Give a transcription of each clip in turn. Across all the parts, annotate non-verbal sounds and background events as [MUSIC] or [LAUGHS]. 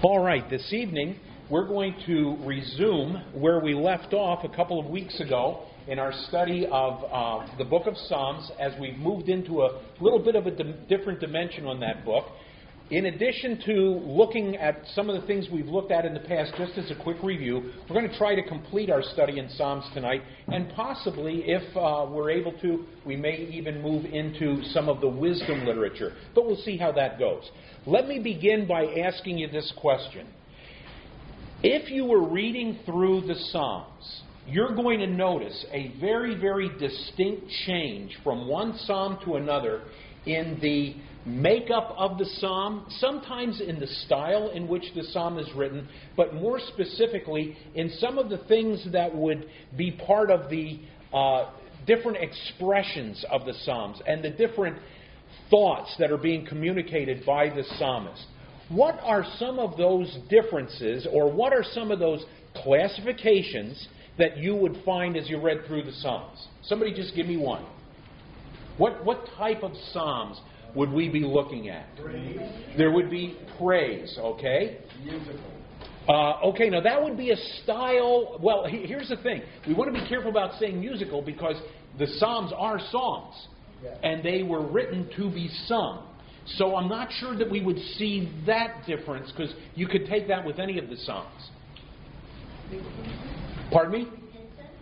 All right, this evening we're going to resume where we left off a couple of weeks ago in our study of uh, the book of Psalms as we've moved into a little bit of a di- different dimension on that book. In addition to looking at some of the things we've looked at in the past, just as a quick review, we're going to try to complete our study in Psalms tonight, and possibly, if uh, we're able to, we may even move into some of the wisdom literature. But we'll see how that goes. Let me begin by asking you this question. If you were reading through the Psalms, you're going to notice a very, very distinct change from one psalm to another in the makeup of the psalm, sometimes in the style in which the psalm is written, but more specifically in some of the things that would be part of the uh, different expressions of the psalms and the different thoughts that are being communicated by the psalmist. What are some of those differences, or what are some of those classifications that you would find as you read through the Psalms? Somebody just give me one. What, what type of Psalms would we be looking at? Praise. There would be praise, okay? Musical. Uh, okay, now that would be a style. Well, he- here's the thing. We want to be careful about saying musical because the Psalms are songs, and they were written to be sung. So I'm not sure that we would see that difference because you could take that with any of the Psalms. Pardon me?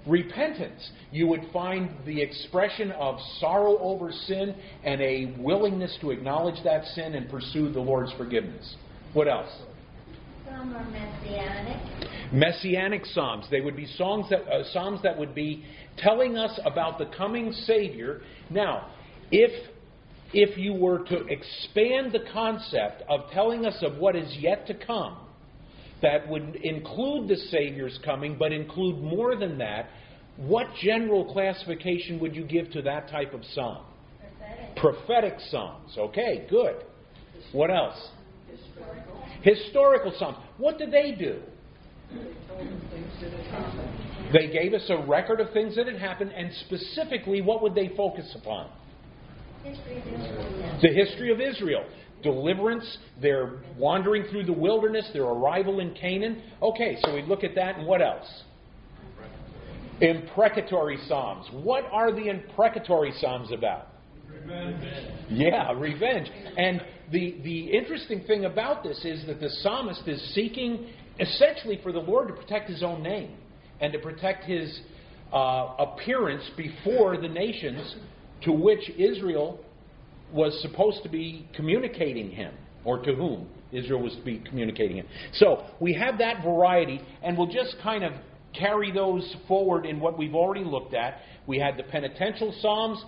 Repentance. You would find the expression of sorrow over sin and a willingness to acknowledge that sin and pursue the Lord's forgiveness. What else? Some are messianic. Messianic psalms. They would be songs that, uh, psalms that would be telling us about the coming Savior. Now, if if you were to expand the concept of telling us of what is yet to come, that would include the Savior's coming, but include more than that, what general classification would you give to that type of psalm? Prophetic. Prophetic psalms. Okay, good. What else? Historical psalms. What did they do? They gave us a record of things that had happened, and specifically, what would they focus upon? History of Israel. The history of Israel. Deliverance, their wandering through the wilderness, their arrival in Canaan. Okay, so we look at that, and what else? Imprecatory Psalms. What are the imprecatory Psalms about? Yeah, revenge. And the, the interesting thing about this is that the psalmist is seeking essentially for the Lord to protect his own name and to protect his uh, appearance before the nations to which Israel was supposed to be communicating him, or to whom Israel was to be communicating him. So we have that variety, and we'll just kind of carry those forward in what we've already looked at. We had the penitential psalms.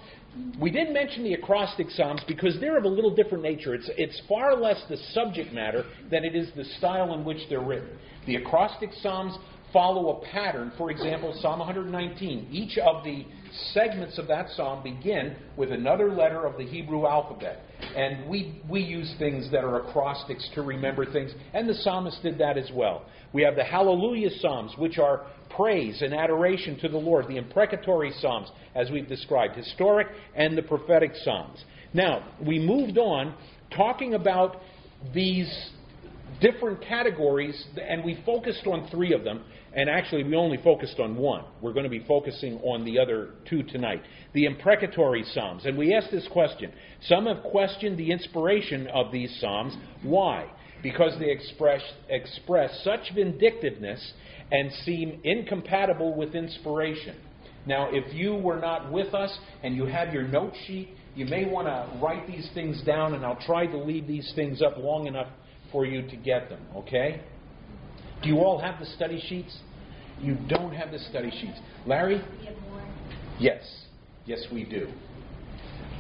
We didn't mention the acrostic psalms because they're of a little different nature. It's, it's far less the subject matter than it is the style in which they're written. The acrostic psalms follow a pattern. For example, Psalm 119. Each of the segments of that psalm begin with another letter of the Hebrew alphabet. And we, we use things that are acrostics to remember things, and the psalmist did that as well. We have the Hallelujah Psalms, which are praise and adoration to the Lord, the imprecatory Psalms, as we've described, historic and the prophetic Psalms. Now, we moved on talking about these different categories, and we focused on three of them, and actually we only focused on one. We're going to be focusing on the other two tonight. The imprecatory Psalms. And we asked this question. Some have questioned the inspiration of these Psalms. Why? Because they express, express such vindictiveness and seem incompatible with inspiration. Now, if you were not with us and you have your note sheet, you may want to write these things down, and I'll try to leave these things up long enough for you to get them, okay? Do you all have the study sheets? You don't have the study sheets. Larry? We have more. Yes. Yes, we do.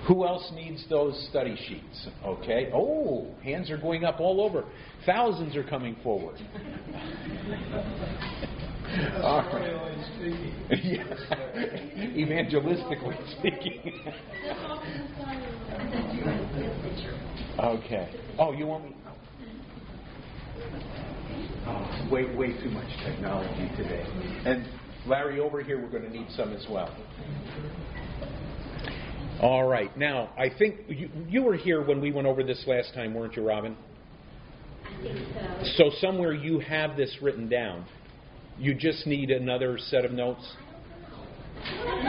Who else needs those study sheets? Okay. Oh, hands are going up all over. Thousands are coming forward. [LAUGHS] All right. Storyline Evangelistically speaking. [LAUGHS] okay. Oh, you want me? Oh, way, way too much technology today. And Larry, over here, we're going to need some as well. All right. Now, I think you, you were here when we went over this last time, weren't you, Robin? think so. So somewhere you have this written down. You just need another set of notes. Well,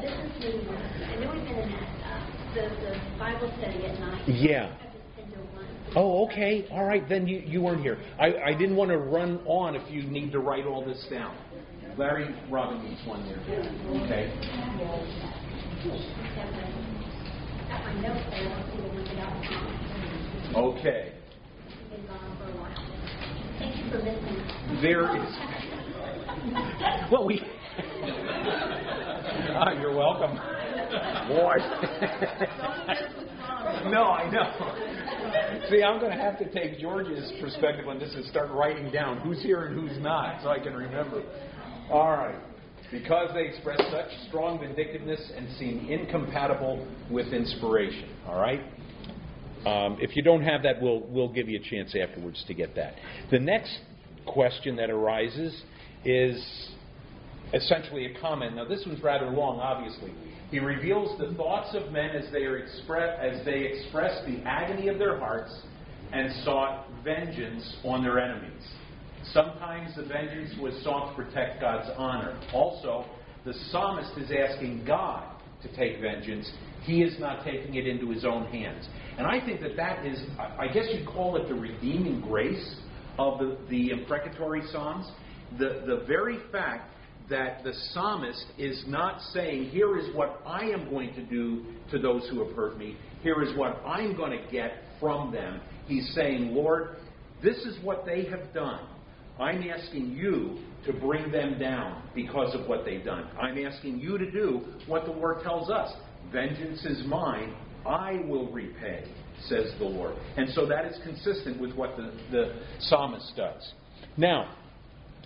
this [LAUGHS] is the, I know we've been in that, uh, the, the Bible study at night. Yeah. I just been to one. Oh, okay. All right. Then you, you weren't here. I, I didn't want to run on if you need to write all this down. Larry Robin needs one there. Okay. Okay. There is. Well, we. ah, you're welcome. Boy. [LAUGHS] no, I know. See, I'm going to have to take George's perspective on this and start writing down who's here and who's not so I can remember. All right. Because they express such strong vindictiveness and seem incompatible with inspiration. All right? Um, if you don't have that, we'll, we'll give you a chance afterwards to get that. The next question that arises is essentially a comment. Now, this one's rather long, obviously. He reveals the thoughts of men as they, are as they express the agony of their hearts and sought vengeance on their enemies. Sometimes the vengeance was sought to protect God's honor. Also, the psalmist is asking God to take vengeance. He is not taking it into his own hands. And I think that that is, I I guess you'd call it the redeeming grace of the, the imprecatory Psalms. The, the very fact that the psalmist is not saying, here is what I am going to do to those who have hurt me, here is what I'm going to get from them. He's saying, Lord, this is what they have done. I'm asking you to bring them down because of what they've done. I'm asking you to do what the Word tells us. Vengeance is mine, I will repay, says the Lord. And so that is consistent with what the, the psalmist does. Now,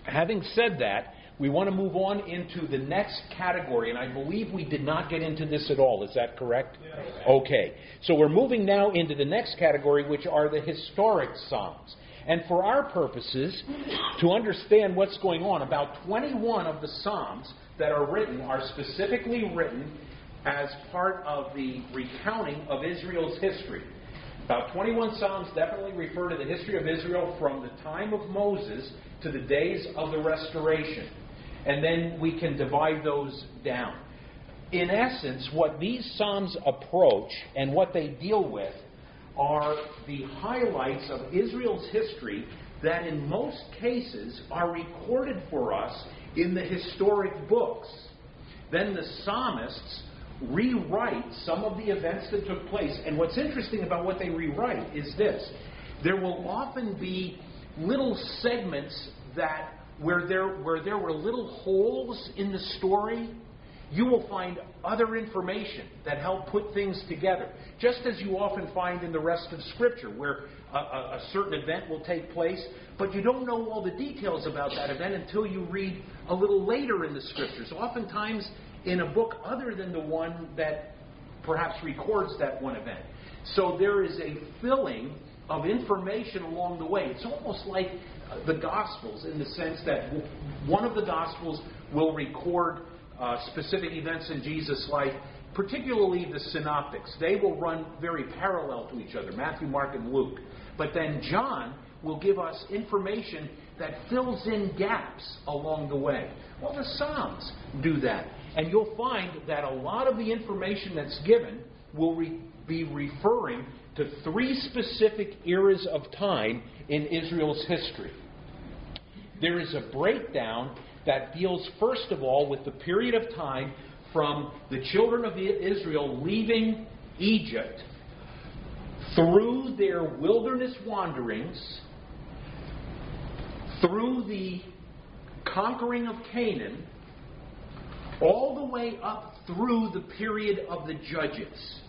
having said that, we want to move on into the next category, and I believe we did not get into this at all. Is that correct? Okay. So we're moving now into the next category, which are the historic Psalms. And for our purposes, to understand what's going on, about 21 of the Psalms that are written are specifically written as part of the recounting of Israel's history. About 21 Psalms definitely refer to the history of Israel from the time of Moses to the days of the restoration. And then we can divide those down. In essence, what these Psalms approach and what they deal with are the highlights of Israel's history that in most cases are recorded for us in the historic books. Then the psalmists rewrite some of the events that took place. And what's interesting about what they rewrite is this there will often be little segments that where there where there were little holes in the story you will find other information that help put things together. Just as you often find in the rest of scripture where a, a, a certain event will take place but you don't know all the details about that event until you read a little later in the scriptures. Oftentimes in a book other than the one that perhaps records that one event. So there is a filling of information along the way. It's almost like the Gospels in the sense that one of the Gospels will record uh, specific events in Jesus' life, particularly the synoptics. They will run very parallel to each other Matthew, Mark, and Luke. But then John will give us information that fills in gaps along the way. Well, the Psalms do that. And you'll find that a lot of the information that's given will re- be referring to three specific eras of time in Israel's history. There is a breakdown that deals, first of all, with the period of time from the children of Israel leaving Egypt through their wilderness wanderings, through the conquering of Canaan, all the way up through the period of the judges.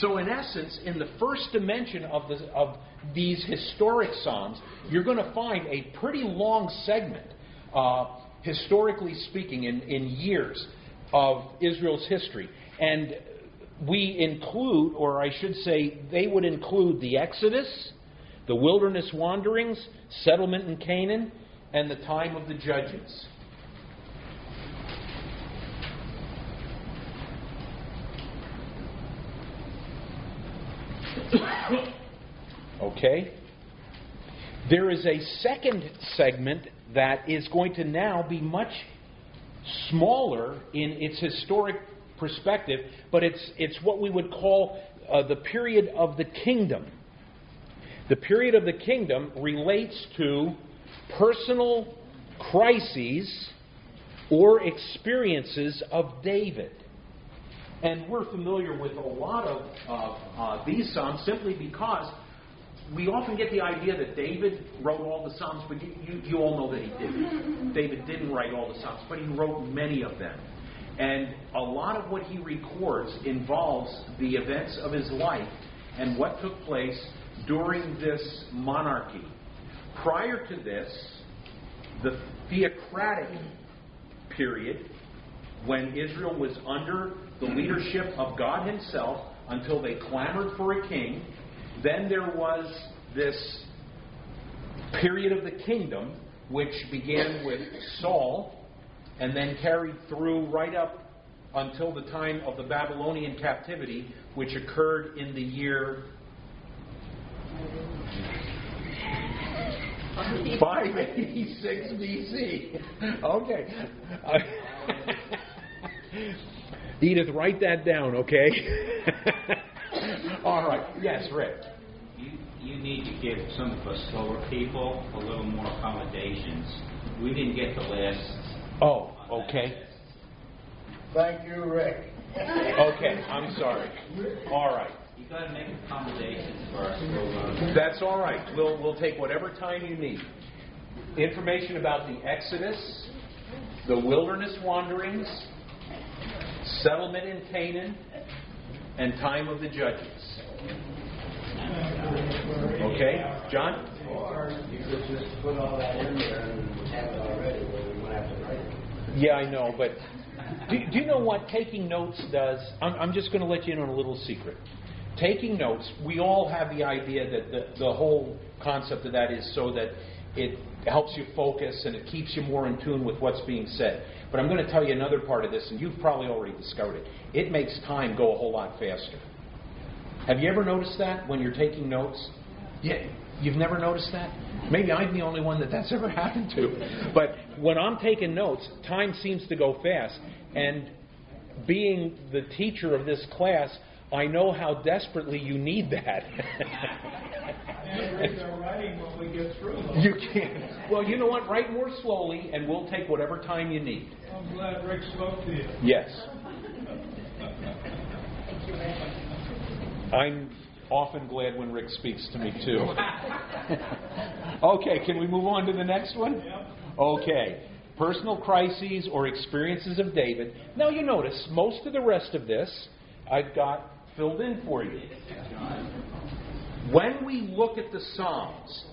So, in essence, in the first dimension of, the, of these historic Psalms, you're going to find a pretty long segment, uh, historically speaking, in, in years of Israel's history. And we include, or I should say, they would include the Exodus, the wilderness wanderings, settlement in Canaan, and the time of the judges. Okay? There is a second segment that is going to now be much smaller in its historic perspective, but it's, it's what we would call uh, the period of the kingdom. The period of the kingdom relates to personal crises or experiences of David. And we're familiar with a lot of uh, these Psalms simply because we often get the idea that David wrote all the Psalms, but you, you, all know that he didn't. David didn't write all the Psalms, but he wrote many of them. And a lot of what he records involves the events of his life and what took place during this monarchy. Prior to this, the theocratic period, when Israel was under the leadership of God Himself until they clamored for a king, then there was this period of the kingdom which began with Saul and then carried through right up until the time of the Babylonian captivity, which occurred in the year 586 BC. Okay. Edith, write that down, okay? [LAUGHS] All right. Yes, Rick. You, you need to give some of us slower people a little more accommodations. We didn't get the list. Oh, okay. Thank you, Rick. Okay, I'm sorry. All right. You got to make accommodations for our slow That's all right. We'll we'll take whatever time you need. Information about the Exodus, the wilderness wanderings, settlement in Canaan, and time of the judges. Okay, John? Or you could just put all that in there and have it already where we won't have to write it. Yeah, I know, but do, do you know what taking notes does? I'm, I'm just going to let you in on a little secret. Taking notes, we all have the idea that the, the whole concept of that is so that it helps you focus and it keeps you more in tune with what's being said. But I'm going to tell you another part of this, and you've probably already discovered it. It makes time go a whole lot faster. Have you ever noticed that when you're taking notes? Yeah, you've never noticed that? Maybe I'm the only one that that's ever [LAUGHS] happened to. But when I'm taking notes, time seems to go fast. And being the teacher of this class, I know how desperately you need that. writing when we get through. You can't. Well, you know what? Write more slowly, and we'll take whatever time you need. I'm glad Rick spoke to you. Yes. I'm often glad when Rick speaks to me, too. [LAUGHS] okay, can we move on to the next one? Okay. Personal crises or experiences of David. Now, you notice most of the rest of this I've got filled in for you. When we look at the Psalms,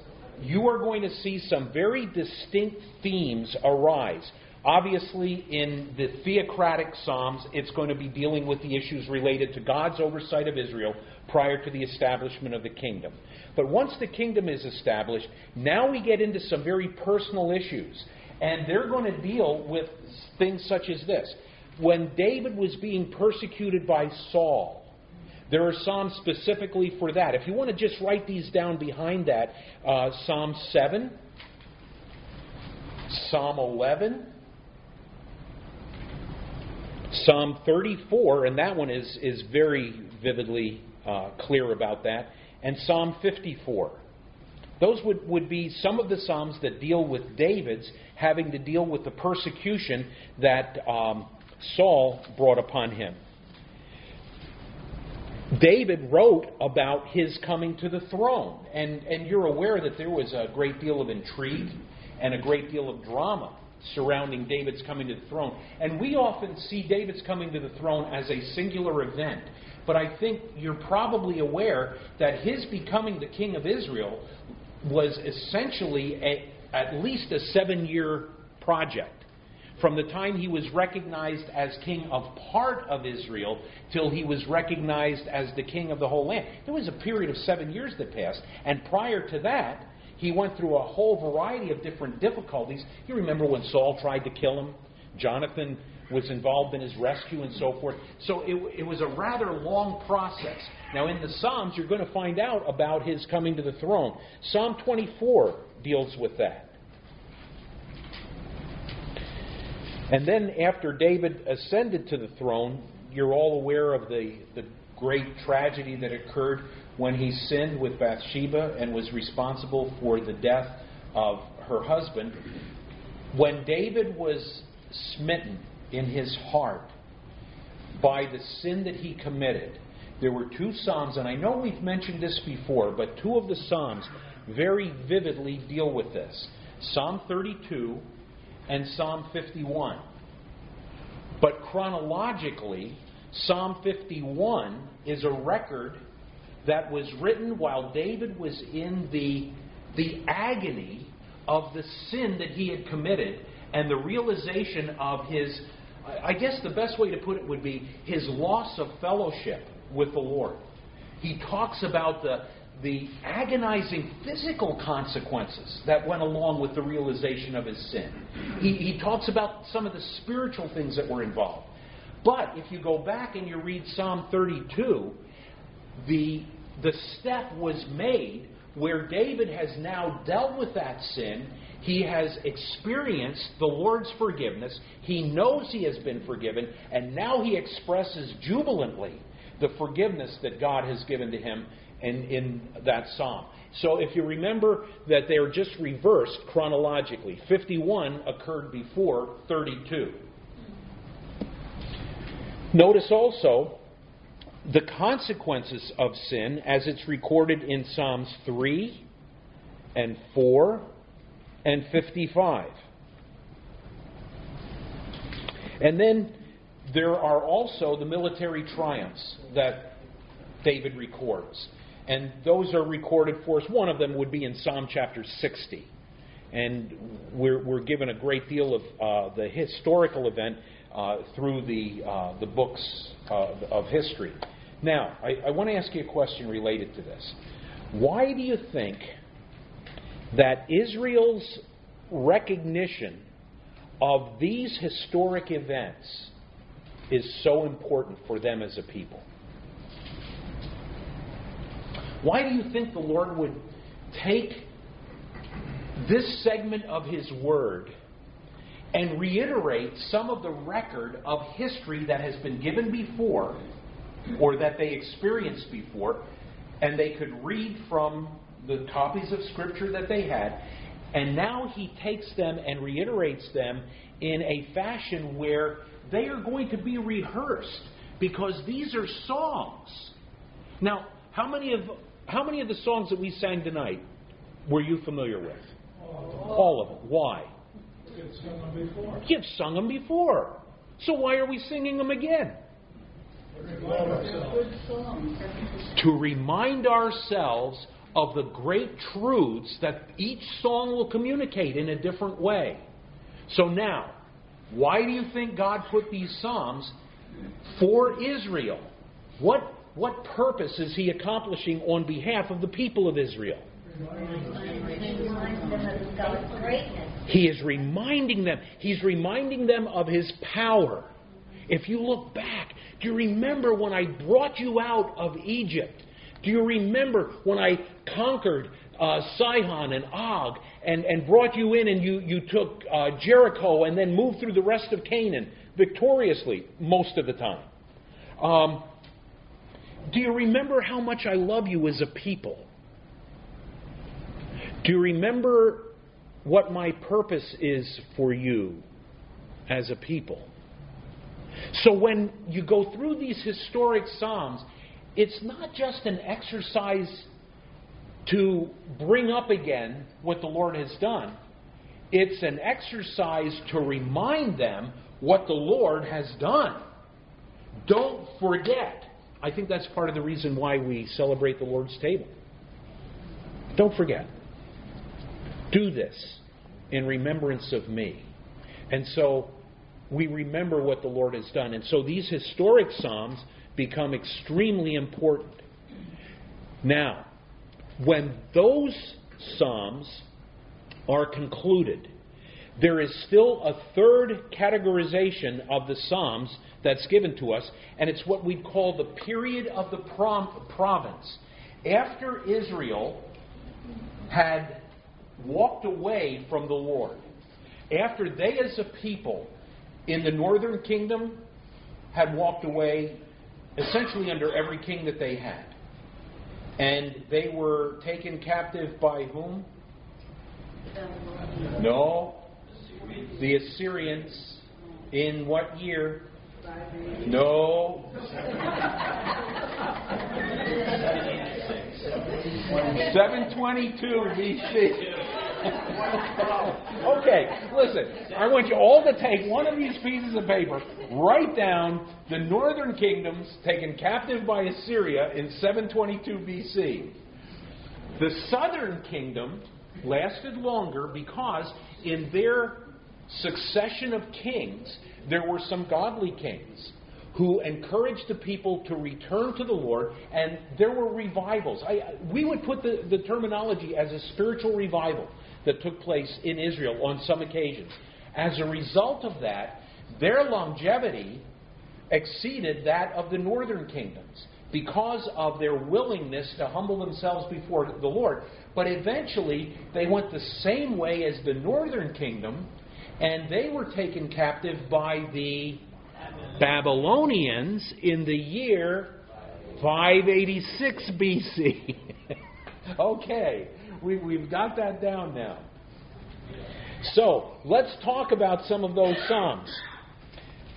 you are going to see some very distinct themes arise. Obviously, in the theocratic Psalms, it's going to be dealing with the issues related to God's oversight of Israel prior to the establishment of the kingdom. But once the kingdom is established, now we get into some very personal issues. And they're going to deal with things such as this. When David was being persecuted by Saul, there are Psalms specifically for that. If you want to just write these down behind that, uh, Psalm 7, Psalm 11, Psalm 34, and that one is, is very vividly uh, clear about that, and Psalm 54. Those would, would be some of the Psalms that deal with David's having to deal with the persecution that um, Saul brought upon him. David wrote about his coming to the throne. And, and you're aware that there was a great deal of intrigue and a great deal of drama surrounding David's coming to the throne. And we often see David's coming to the throne as a singular event. But I think you're probably aware that his becoming the king of Israel was essentially a, at least a seven year project from the time he was recognized as king of part of Israel till he was recognized as the king of the whole land. There was a period of seven years that passed. And prior to that, he went through a whole variety of different difficulties. You remember when Saul tried to kill him? Jonathan was involved in his rescue and so forth. So it, it was a rather long process. Now, in the Psalms, you're going to find out about his coming to the throne. Psalm 24 deals with that. And then, after David ascended to the throne, you're all aware of the, the great tragedy that occurred when he sinned with Bathsheba and was responsible for the death of her husband. When David was smitten in his heart by the sin that he committed, there were two Psalms, and I know we've mentioned this before, but two of the Psalms very vividly deal with this Psalm 32 and Psalm 51. But chronologically, Psalm 51 is a record that was written while David was in the, the agony of the sin that he had committed and the realization of his, I guess the best way to put it would be his loss of fellowship with the Lord. He talks about the, the agonizing physical consequences that went along with the realization of his sin. He, he talks about some of the spiritual things that were involved. But if you go back and you read Psalm 32, the, the step was made where David has now dealt with that sin. He has experienced the Lord's forgiveness. He knows he has been forgiven, and now he expresses jubilantly the forgiveness that God has given to him in, in that psalm. So if you remember that they are just reversed chronologically, 51 occurred before 32. Notice also the consequences of sin as it's recorded in Psalms 3 and 4 and 55. And then there are also the military triumphs that David records. And those are recorded for us. One of them would be in Psalm chapter 60. And we're, we're given a great deal of uh, the historical event uh, through the, uh, the books uh, of history. Now, I, I want to ask you a question related to this. Why do you think that Israel's recognition of these historic events is so important for them as a people? Why do you think the Lord would take this segment of His Word and reiterate some of the record of history that has been given before or that they experienced before, and they could read from the copies of Scripture that they had, and now He takes them and reiterates them in a fashion where they are going to be rehearsed because these are songs. Now, how many of how many of the songs that we sang tonight were you familiar with? All of them. Why? You've sung them before. You've sung them before. So why are we singing them again? To remind ourselves of the great truths that each song will communicate in a different way. So now, why do you think God put these Psalms for Israel? What, what purpose is He accomplishing on behalf of the people of Israel? He is reminding them. He's reminding them of His power. If you look back, do you remember when I brought you out of Egypt? Do you remember when I conquered uh, Sihon and Og and, and brought you in and you, you took uh, Jericho and then moved through the rest of Canaan victoriously most of the time? Um, do you remember how much I love you as a people? Do you remember what my purpose is for you as a people? So when you go through these historic Psalms, it's not just an exercise to bring up again what the Lord has done. It's an exercise to remind them what the Lord has done. Don't forget. I think that's part of the reason why we celebrate the Lord's table. Don't forget. Do this in remembrance of me. And so we remember what the Lord has done. And so these historic Psalms become extremely important. Now, when those Psalms are concluded, there is still a third categorization of the Psalms that's given to us, and it's what we'd call the period of the prom- province. After Israel had walked away from the Lord, after they as a people in the northern kingdom had walked away essentially under every king that they had, and they were taken captive by whom? No, the Assyrians. In what year? No. 722 BC. okay, listen. I want you all to take one of these pieces of paper, write down the northern kingdoms taken captive by Assyria in 722 BC. The southern kingdom lasted longer because in their succession of kings, there were some godly kings who encouraged the people to return to the Lord, and there were revivals. I, we would put the, the terminology as a spiritual revival that took place in Israel on some occasions. As a result of that, their longevity exceeded that of the northern kingdoms because of their willingness to humble themselves before the Lord. But eventually, they went the same way as the northern kingdom, and they were taken captive by the Babylonians in the year 586 BC. [LAUGHS] okay, we, we've got that down now. So, let's talk about some of those Psalms.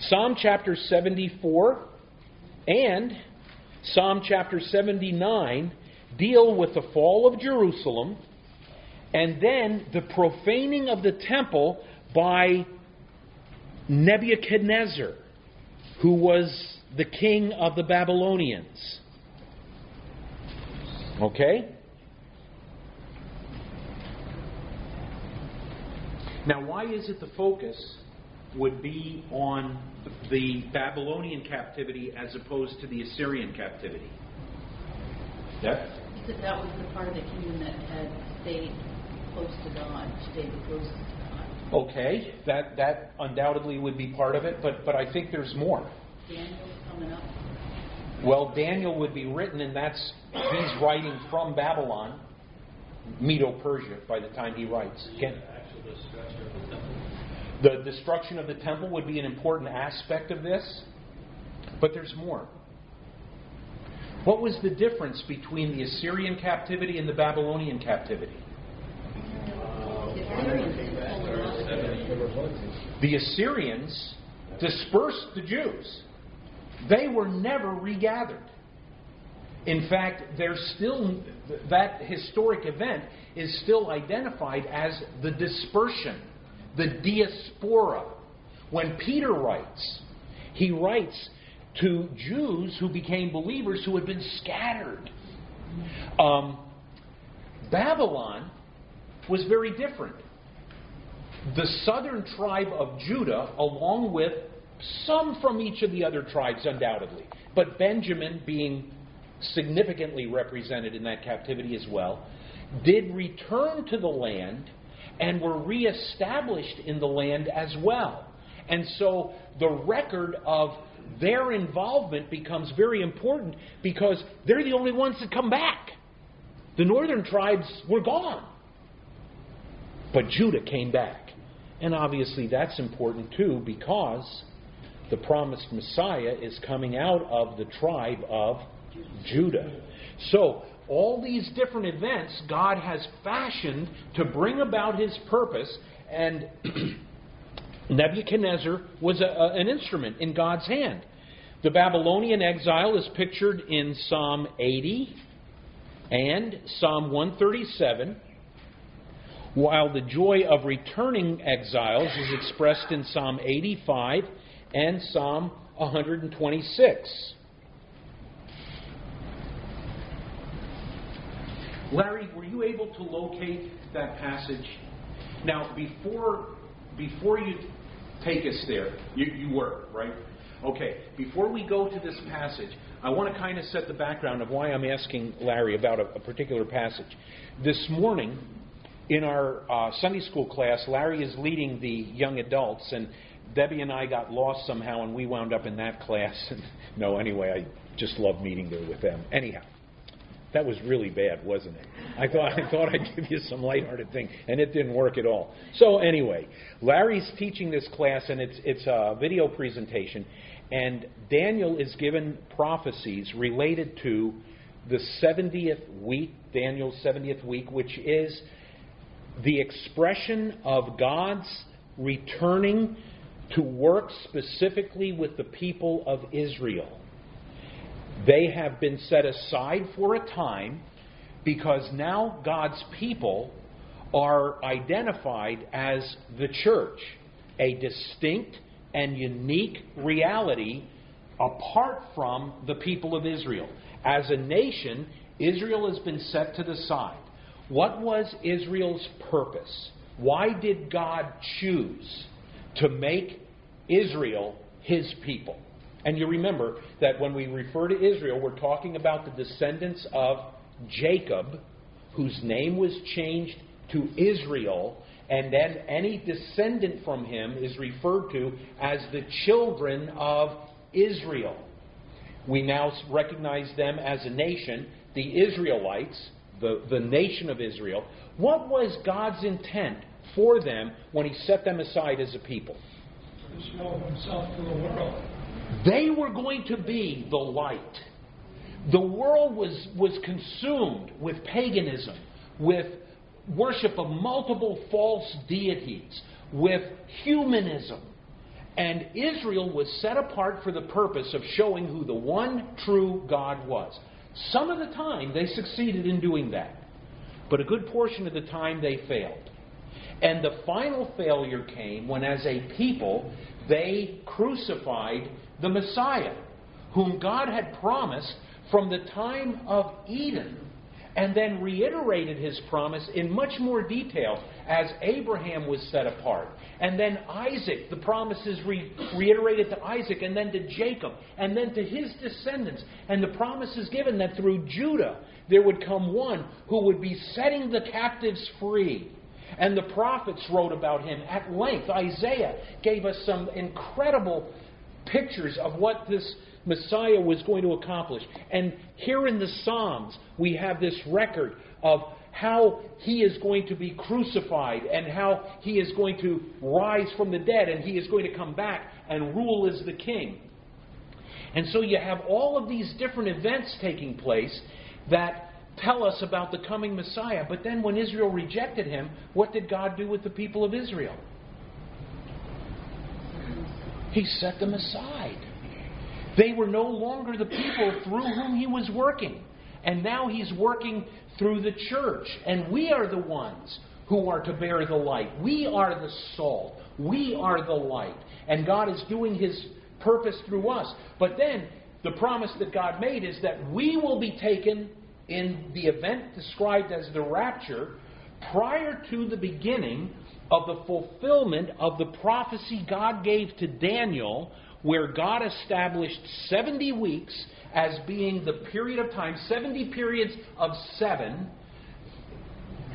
Psalm chapter 74 and Psalm chapter 79 deal with the fall of Jerusalem and then the profaning of the temple by Nebuchadnezzar, who was the king of the Babylonians. Okay? Now, why is it the focus would be on the Babylonian captivity as opposed to the Assyrian captivity? Deb? Because that was the part of the kingdom that had stayed close to God, stayed close. Okay, that, that undoubtedly would be part of it, but, but I think there's more. Daniel's coming up. Well, Daniel would be written, and that's, he's writing from Babylon, Medo Persia, by the time he writes. Ken? The destruction of the temple would be an important aspect of this, but there's more. What was the difference between the Assyrian captivity and the Babylonian captivity? The Assyrians dispersed the Jews. They were never regathered. In fact, there's still that historic event is still identified as the dispersion, the diaspora. When Peter writes, he writes to Jews who became believers who had been scattered. Um, Babylon was very different. The southern tribe of Judah, along with some from each of the other tribes, undoubtedly, but Benjamin being significantly represented in that captivity as well, did return to the land and were reestablished in the land as well. And so the record of their involvement becomes very important because they're the only ones that come back. The northern tribes were gone. But Judah came back. And obviously that's important too because the promised Messiah is coming out of the tribe of Judah. So, all these different events God has fashioned to bring about his purpose, and [CLEARS THROAT] Nebuchadnezzar was a, a, an instrument in God's hand. The Babylonian exile is pictured in Psalm 80 and Psalm 137, while the joy of returning exiles is expressed in Psalm 85 and Psalm 126. Larry, were you able to locate that passage? Now, before before you take us there, you, you were right. Okay. Before we go to this passage, I want to kind of set the background of why I'm asking Larry about a, a particular passage. This morning in our uh, Sunday school class, Larry is leading the young adults, and Debbie and I got lost somehow, and we wound up in that class. [LAUGHS] And no, anyway, I just love meeting there with them. Anyhow, that was really bad, wasn't it? I thought I thought I'd give you some lighthearted thing, and it didn't work at all. So anyway, Larry's teaching this class, and it's it's a video presentation, and Daniel is given prophecies related to the 70th week, Daniel's 70th week, which is the expression of God's returning to work specifically with the people of Israel. They have been set aside for a time because now God's people are identified as the church, a distinct and unique reality apart from the people of Israel. As a nation, Israel has been set to the side. What was Israel's purpose? Why did God choose to make Israel his people? And you remember that when we refer to Israel, we're talking about the descendants of Jacob, whose name was changed to Israel, and then any descendant from him is referred to as the children of Israel. We now recognize them as a nation, the Israelites, the, the nation of Israel. What was God's intent for them when he set them aside as a people? To show himself to the world. They were going to be the light. The world was, was consumed with paganism, with worship of multiple false deities, with humanism. And Israel was set apart for the purpose of showing who the one true God was. Some of the time they succeeded in doing that, but a good portion of the time they failed. And the final failure came when, as a people, they crucified the Messiah, whom God had promised from the time of Eden, and then reiterated his promise in much more detail as Abraham was set apart. And then Isaac, the promises re- reiterated to Isaac, and then to Jacob, and then to his descendants. And the promises given that through Judah there would come one who would be setting the captives free. And the prophets wrote about him at length. Isaiah gave us some incredible pictures of what this Messiah was going to accomplish. And here in the Psalms, we have this record of how he is going to be crucified and how he is going to rise from the dead and he is going to come back and rule as the king. And so you have all of these different events taking place that tell us about the coming Messiah. But then when Israel rejected him, what did God do with the people of Israel? He set them aside. They were no longer the people through whom he was working. And now he's working through the church. And we are the ones who are to bear the light. We are the salt. We are the light. And God is doing his purpose through us. But then the promise that God made is that we will be taken in the event described as the rapture prior to the beginning of the fulfillment of the prophecy God gave to Daniel, where God established 70 weeks as being the period of time, 70 periods of seven,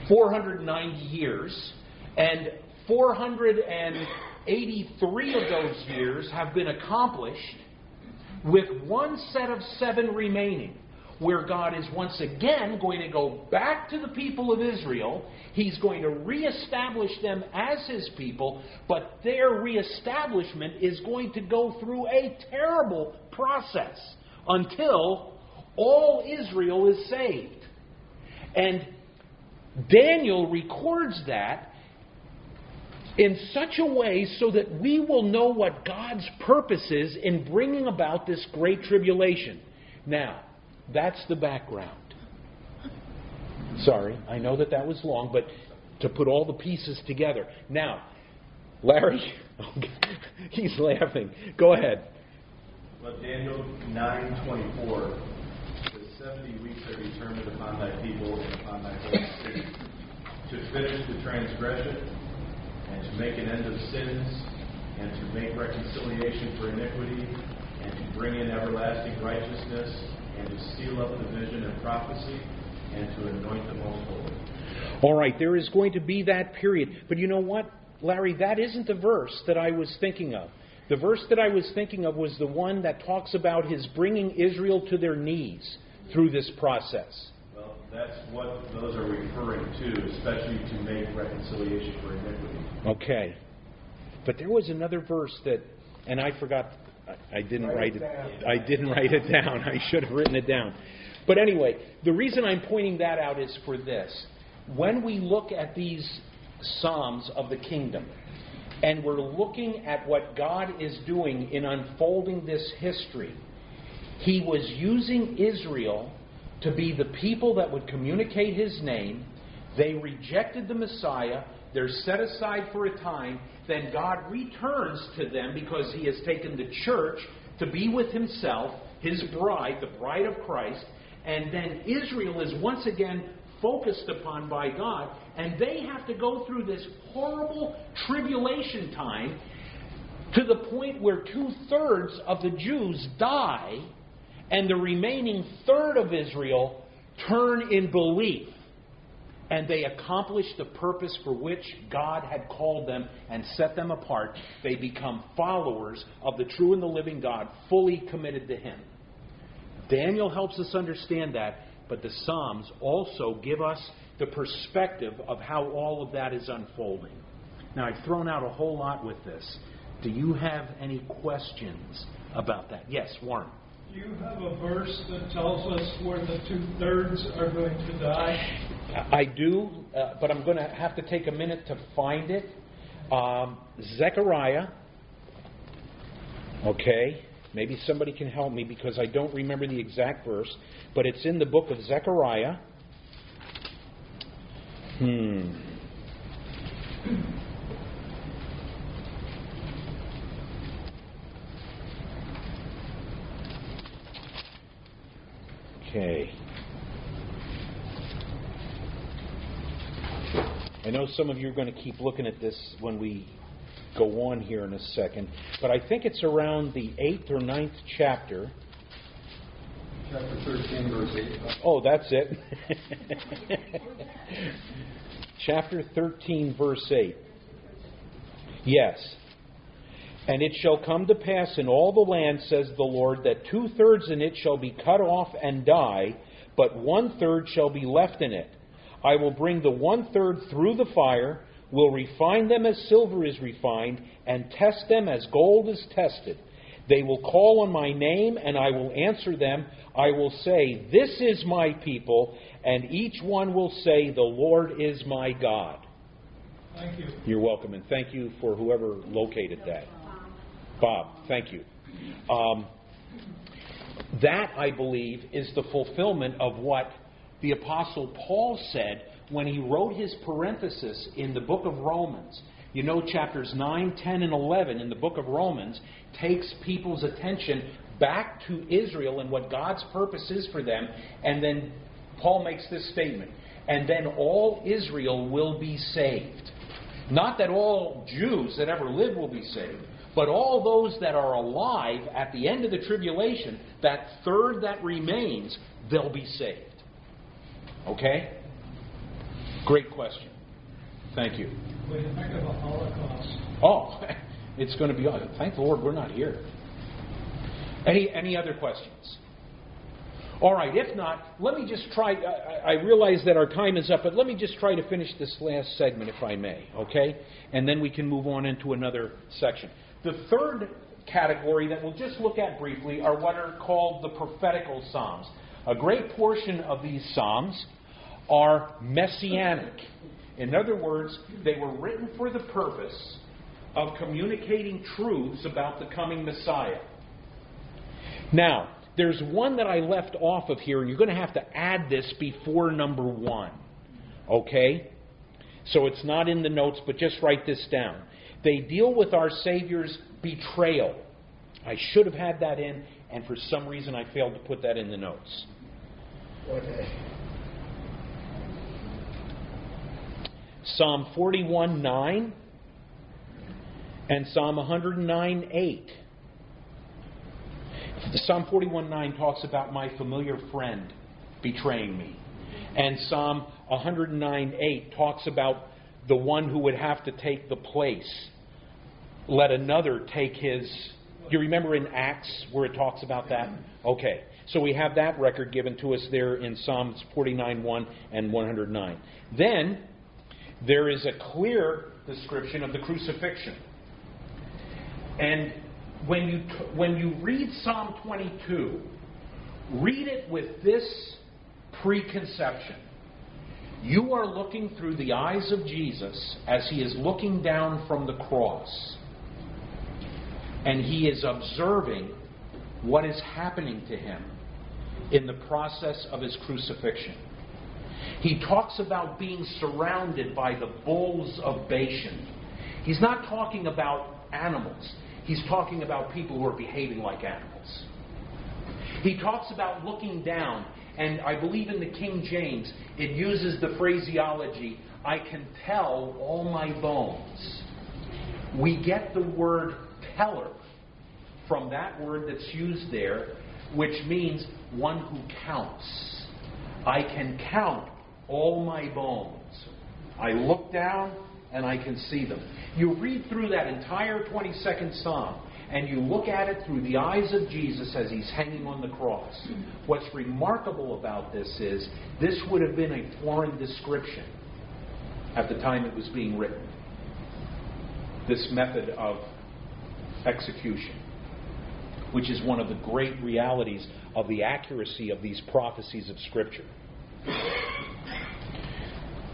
490 years, and 483 of those years have been accomplished with one set of seven remaining where God is once again going to go back to the people of Israel. He's going to reestablish them as his people, but their reestablishment is going to go through a terrible process until all Israel is saved. And Daniel records that in such a way so that we will know what God's purpose is in bringing about this great tribulation. Now, that's the background. Sorry, I know that that was long, but to put all the pieces together. Now, Larry, [LAUGHS] he's laughing. Go ahead. But Daniel 9:24 the 70 weeks are determined upon thy people and upon thy holy city to finish the transgression and to make an end of sins and to make reconciliation for iniquity and to bring in everlasting righteousness and to seal up the vision and prophecy, and to anoint the most holy. All right, there is going to be that period. But you know what, Larry? That isn't the verse that I was thinking of. The verse that I was thinking of was the one that talks about his bringing Israel to their knees through this process. Well, that's what those are referring to, especially to make reconciliation for iniquity. Okay. But there was another verse that, and I forgot, I, didn't write it. I didn't write it down. I should have written it down. But anyway, the reason I'm pointing that out is for this. When we look at these Psalms of the kingdom, and we're looking at what God is doing in unfolding this history, He was using Israel to be the people that would communicate His name. They rejected the Messiah. They're set aside for a time. Then God returns to them because He has taken the church to be with Himself, His bride, the bride of Christ. And then Israel is once again focused upon by God, and they have to go through this horrible tribulation time to the point where two thirds of the Jews die, and the remaining third of Israel turn in belief. And they accomplish the purpose for which God had called them and set them apart. They become followers of the true and the living God, fully committed to Him. Daniel helps us understand that but the Psalms also give us the perspective of how all of that is unfolding. Now, I've thrown out a whole lot with this. Do you have any questions about that? Yes, Warren. Do you have a verse that tells us where the two thirds are going to die? I do, uh, but I'm going to have to take a minute to find it. Um, Zechariah, okay, maybe somebody can help me because I don't remember the exact verse but it's in the book of Zechariah. Hmm. Okay. I know some of you are going to keep looking at this when we go on here in a second, but I think it's around the eighth or ninth chapter. Chapter 13, verse 8. Oh, that's it. [LAUGHS] Chapter 13, verse 8. Yes. And it shall come to pass in all the land, says the Lord, that two thirds in it shall be cut off and die, but one third shall be left in it. I will bring the one third through the fire, will refine them as silver is refined, and test them as gold is tested. They will call on my name, and I will answer them. I will say, This is my people, and each one will say, The Lord is my God. Thank you. You're welcome, and thank you for whoever located that. Bob, thank you. Um, that, I believe, is the fulfillment of what the Apostle Paul said when he wrote his parenthesis in the book of Romans. You know, chapters 9, 10, and 11 in the book of Romans takes people's attention back to Israel and what God's purpose is for them. And then Paul makes this statement and then all Israel will be saved. Not that all Jews that ever lived will be saved, but all those that are alive at the end of the tribulation, that third that remains, they'll be saved. Okay? Great question. Thank you. What do you think of a Holocaust? Oh, [LAUGHS] it's going to be. Uh, thank the Lord we're not here. Any, any other questions? All right, if not, let me just try. I, I realize that our time is up, but let me just try to finish this last segment, if I may, okay? And then we can move on into another section. The third category that we'll just look at briefly are what are called the prophetical Psalms. A great portion of these Psalms are messianic. In other words, they were written for the purpose of communicating truths about the coming Messiah. Now, there's one that I left off of here, and you're going to have to add this before number one. Okay? So it's not in the notes, but just write this down. They deal with our Savior's betrayal. I should have had that in, and for some reason I failed to put that in the notes. Psalm 41 9 and Psalm 109 8. Psalm 41 9 talks about my familiar friend betraying me. And Psalm 109 8 talks about the one who would have to take the place. Let another take his. You remember in Acts where it talks about that? Okay. So we have that record given to us there in Psalms 49:1 and 109. Then there is a clear description of the crucifixion. And when you, when you read Psalm 22, read it with this preconception. You are looking through the eyes of Jesus as he is looking down from the cross. And he is observing what is happening to him in the process of his crucifixion. He talks about being surrounded by the bulls of Bashan. He's not talking about animals. He's talking about people who are behaving like animals. He talks about looking down, and I believe in the King James, it uses the phraseology, I can tell all my bones. We get the word teller from that word that's used there, which means one who counts. I can count all my bones. I look down and I can see them. You read through that entire 22nd Psalm and you look at it through the eyes of Jesus as he's hanging on the cross. What's remarkable about this is this would have been a foreign description at the time it was being written. This method of execution, which is one of the great realities of the accuracy of these prophecies of Scripture.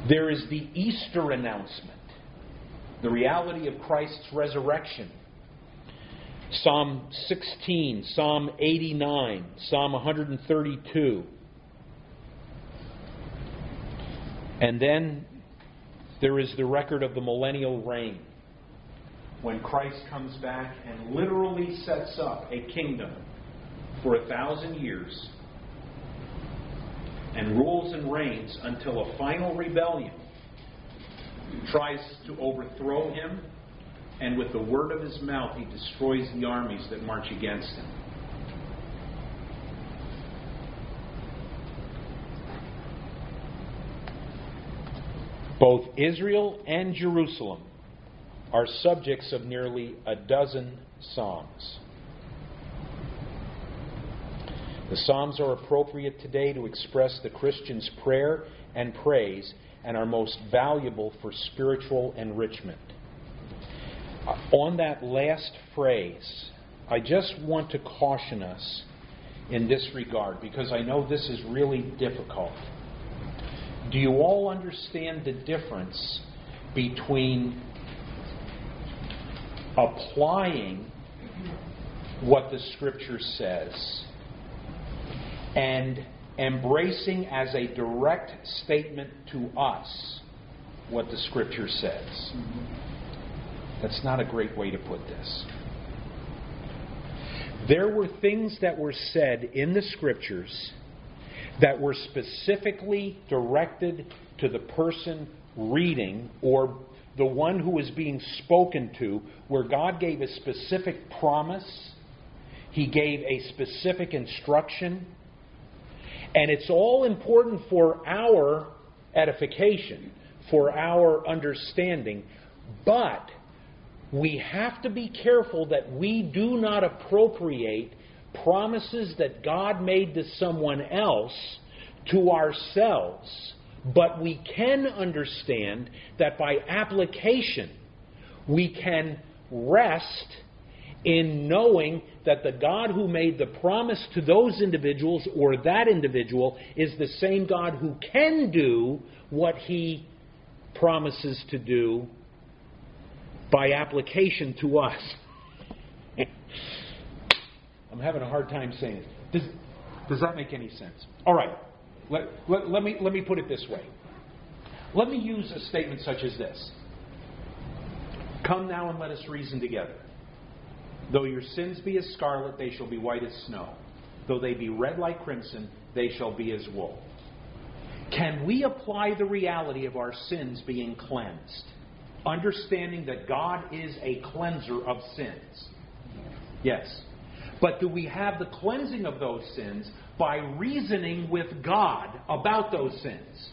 There is the Easter announcement, the reality of Christ's resurrection. Psalm 16, Psalm 89, Psalm 132. And then there is the record of the millennial reign when Christ comes back and literally sets up a kingdom for a thousand years and rules and reigns until a final rebellion tries to overthrow him, and with the word of his mouth, he destroys the armies that march against him. Both Israel and Jerusalem are subjects of nearly a dozen Psalms. The Psalms are appropriate today to express the Christian's prayer and praise and are most valuable for spiritual enrichment. On that last phrase, I just want to caution us in this regard because I know this is really difficult. Do you all understand the difference between applying what the Scripture says and embracing as a direct statement to us what the Scripture says. That's not a great way to put this. There were things that were said in the Scriptures that were specifically directed to the person reading or the one who was being spoken to, where God gave a specific promise, He gave a specific instruction, and it's all important for our edification, for our understanding. But we have to be careful that we do not appropriate promises that God made to someone else to ourselves. But we can understand that by application, we can rest in knowing that the God who made the promise to those individuals or that individual is the same God who can do what he promises to do by application to us. I'm having a hard time saying it. Does, does that make any sense? All right. Let, let, let, me, let me put it this way. Let me use a statement such as this Come now and let us reason together. Though your sins be as scarlet, they shall be white as snow. Though they be red like crimson, they shall be as wool. Can we apply the reality of our sins being cleansed, understanding that God is a cleanser of sins? Yes. But do we have the cleansing of those sins by reasoning with God about those sins.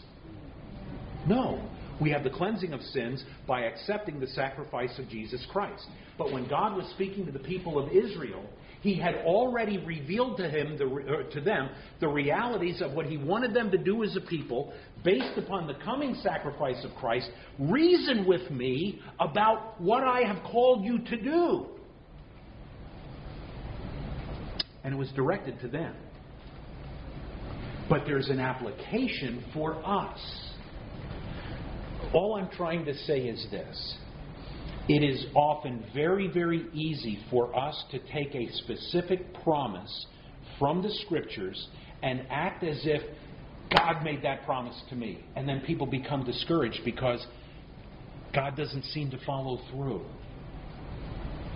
No. We have the cleansing of sins by accepting the sacrifice of Jesus Christ. But when God was speaking to the people of Israel, he had already revealed to him the, uh, to them the realities of what he wanted them to do as a people based upon the coming sacrifice of Christ. Reason with me about what I have called you to do. And it was directed to them. But there's an application for us. All I'm trying to say is this. It is often very, very easy for us to take a specific promise from the Scriptures and act as if God made that promise to me. And then people become discouraged because God doesn't seem to follow through.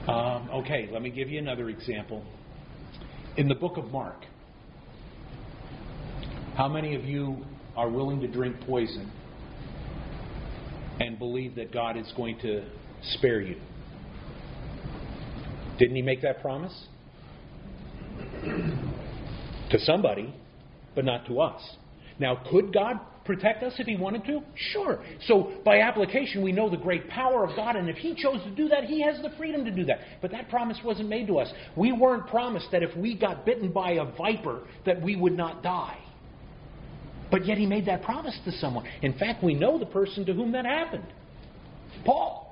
Um, okay, let me give you another example. In the book of Mark, how many of you are willing to drink poison and believe that God is going to spare you? Didn't he make that promise? to somebody, but not to us. Now, could God protect us if He wanted to? Sure. So, by application, we know the great power of God, and if He chose to do that, He has the freedom to do that. But that promise wasn't made to us. We weren't promised that if we got bitten by a viper, that we would not die. But yet He made that promise to someone. In fact, we know the person to whom that happened Paul.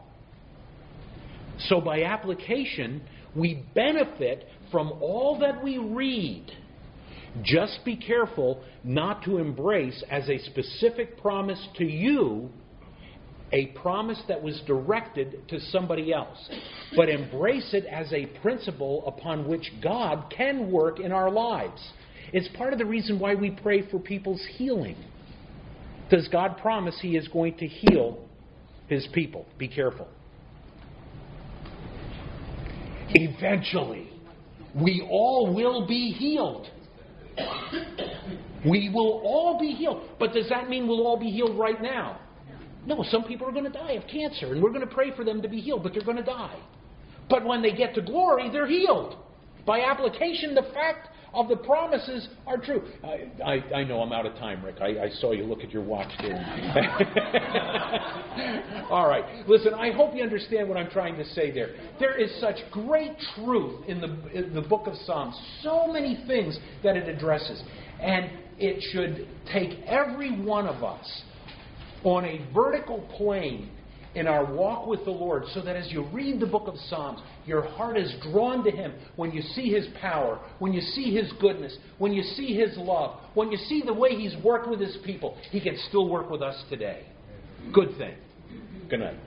So, by application, we benefit from all that we read. Just be careful not to embrace as a specific promise to you a promise that was directed to somebody else, but embrace it as a principle upon which God can work in our lives. It's part of the reason why we pray for people's healing. Does God promise He is going to heal His people? Be careful. Eventually, we all will be healed. We will all be healed. But does that mean we'll all be healed right now? No, some people are going to die of cancer, and we're going to pray for them to be healed, but they're going to die. But when they get to glory, they're healed. By application, the fact of the promises are true. I, I, I know I'm out of time, Rick. I, I saw you look at your watch there. [LAUGHS] All right. Listen, I hope you understand what I'm trying to say there. There is such great truth in the, in the book of Psalms, so many things that it addresses. And it should take every one of us on a vertical plane in our walk with the Lord so that as you read the book of Psalms, your heart is drawn to Him when you see His power, when you see His goodness, when you see His love, when you see the way He's worked with His people. He can still work with us today. Good thing. Good night.